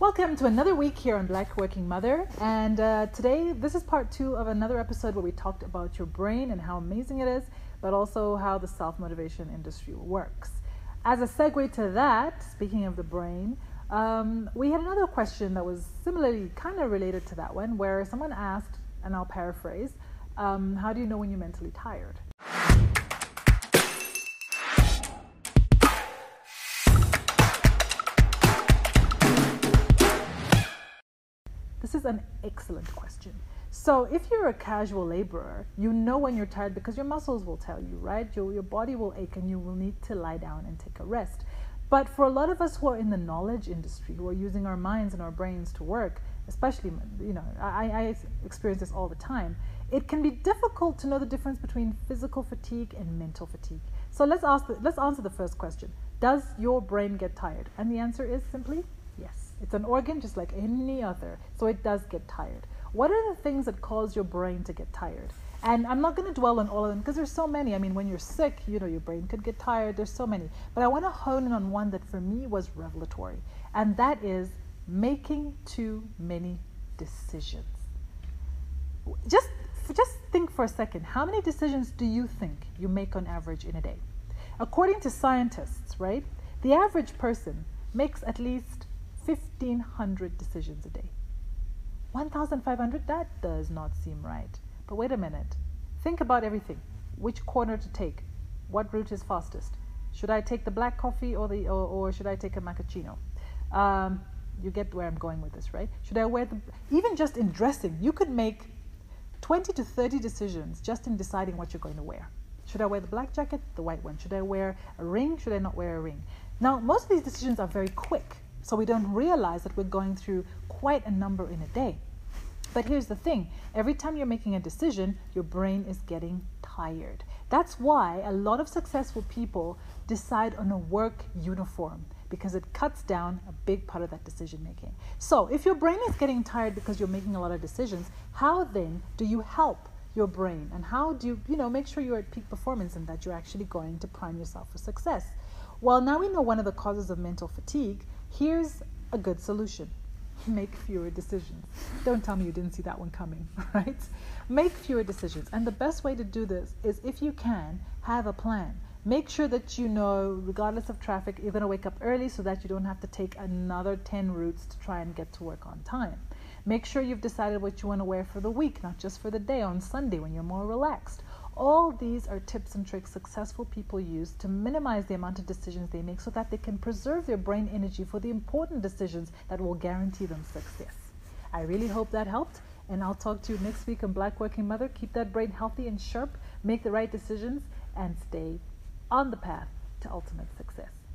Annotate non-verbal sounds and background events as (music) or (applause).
Welcome to another week here on Black Working Mother. And uh, today, this is part two of another episode where we talked about your brain and how amazing it is, but also how the self motivation industry works. As a segue to that, speaking of the brain, um, we had another question that was similarly kind of related to that one, where someone asked, and I'll paraphrase, um, How do you know when you're mentally tired? This is an excellent question. So, if you're a casual laborer, you know when you're tired because your muscles will tell you, right? Your, your body will ache and you will need to lie down and take a rest. But for a lot of us who are in the knowledge industry, who are using our minds and our brains to work, especially, you know, I, I experience this all the time, it can be difficult to know the difference between physical fatigue and mental fatigue. So let's, ask the, let's answer the first question Does your brain get tired? And the answer is simply yes. It's an organ just like any other, so it does get tired. What are the things that cause your brain to get tired? And I'm not going to dwell on all of them because there's so many. I mean, when you're sick, you know, your brain could get tired. There's so many. But I want to hone in on one that for me was revelatory, and that is making too many decisions. Just, just think for a second. How many decisions do you think you make on average in a day? According to scientists, right, the average person makes at least 1,500 decisions a day. 1,500? That does not seem right. But wait a minute. Think about everything. Which corner to take? What route is fastest? Should I take the black coffee or the or, or should I take a macchiato? Um, you get where I'm going with this, right? Should I wear the even just in dressing? You could make 20 to 30 decisions just in deciding what you're going to wear. Should I wear the black jacket, the white one? Should I wear a ring? Should I not wear a ring? Now, most of these decisions are very quick. So we don't realize that we're going through quite a number in a day. But here's the thing every time you're making a decision, your brain is getting tired. That's why a lot of successful people decide on a work uniform because it cuts down a big part of that decision making. So, if your brain is getting tired because you're making a lot of decisions, how then do you help your brain and how do you, you know, make sure you're at peak performance and that you're actually going to prime yourself for success? Well, now we know one of the causes of mental fatigue. Here's a good solution make fewer decisions. Don't tell me you didn't see that one coming, (laughs) right? Make fewer decisions. And the best way to do this is if you can, have a plan. Make sure that you know, regardless of traffic, you're going to wake up early so that you don't have to take another 10 routes to try and get to work on time. Make sure you've decided what you want to wear for the week, not just for the day on Sunday when you're more relaxed. All these are tips and tricks successful people use to minimize the amount of decisions they make so that they can preserve their brain energy for the important decisions that will guarantee them success. I really hope that helped, and I'll talk to you next week on Black Working Mother. Keep that brain healthy and sharp, make the right decisions, and stay on the path to ultimate success.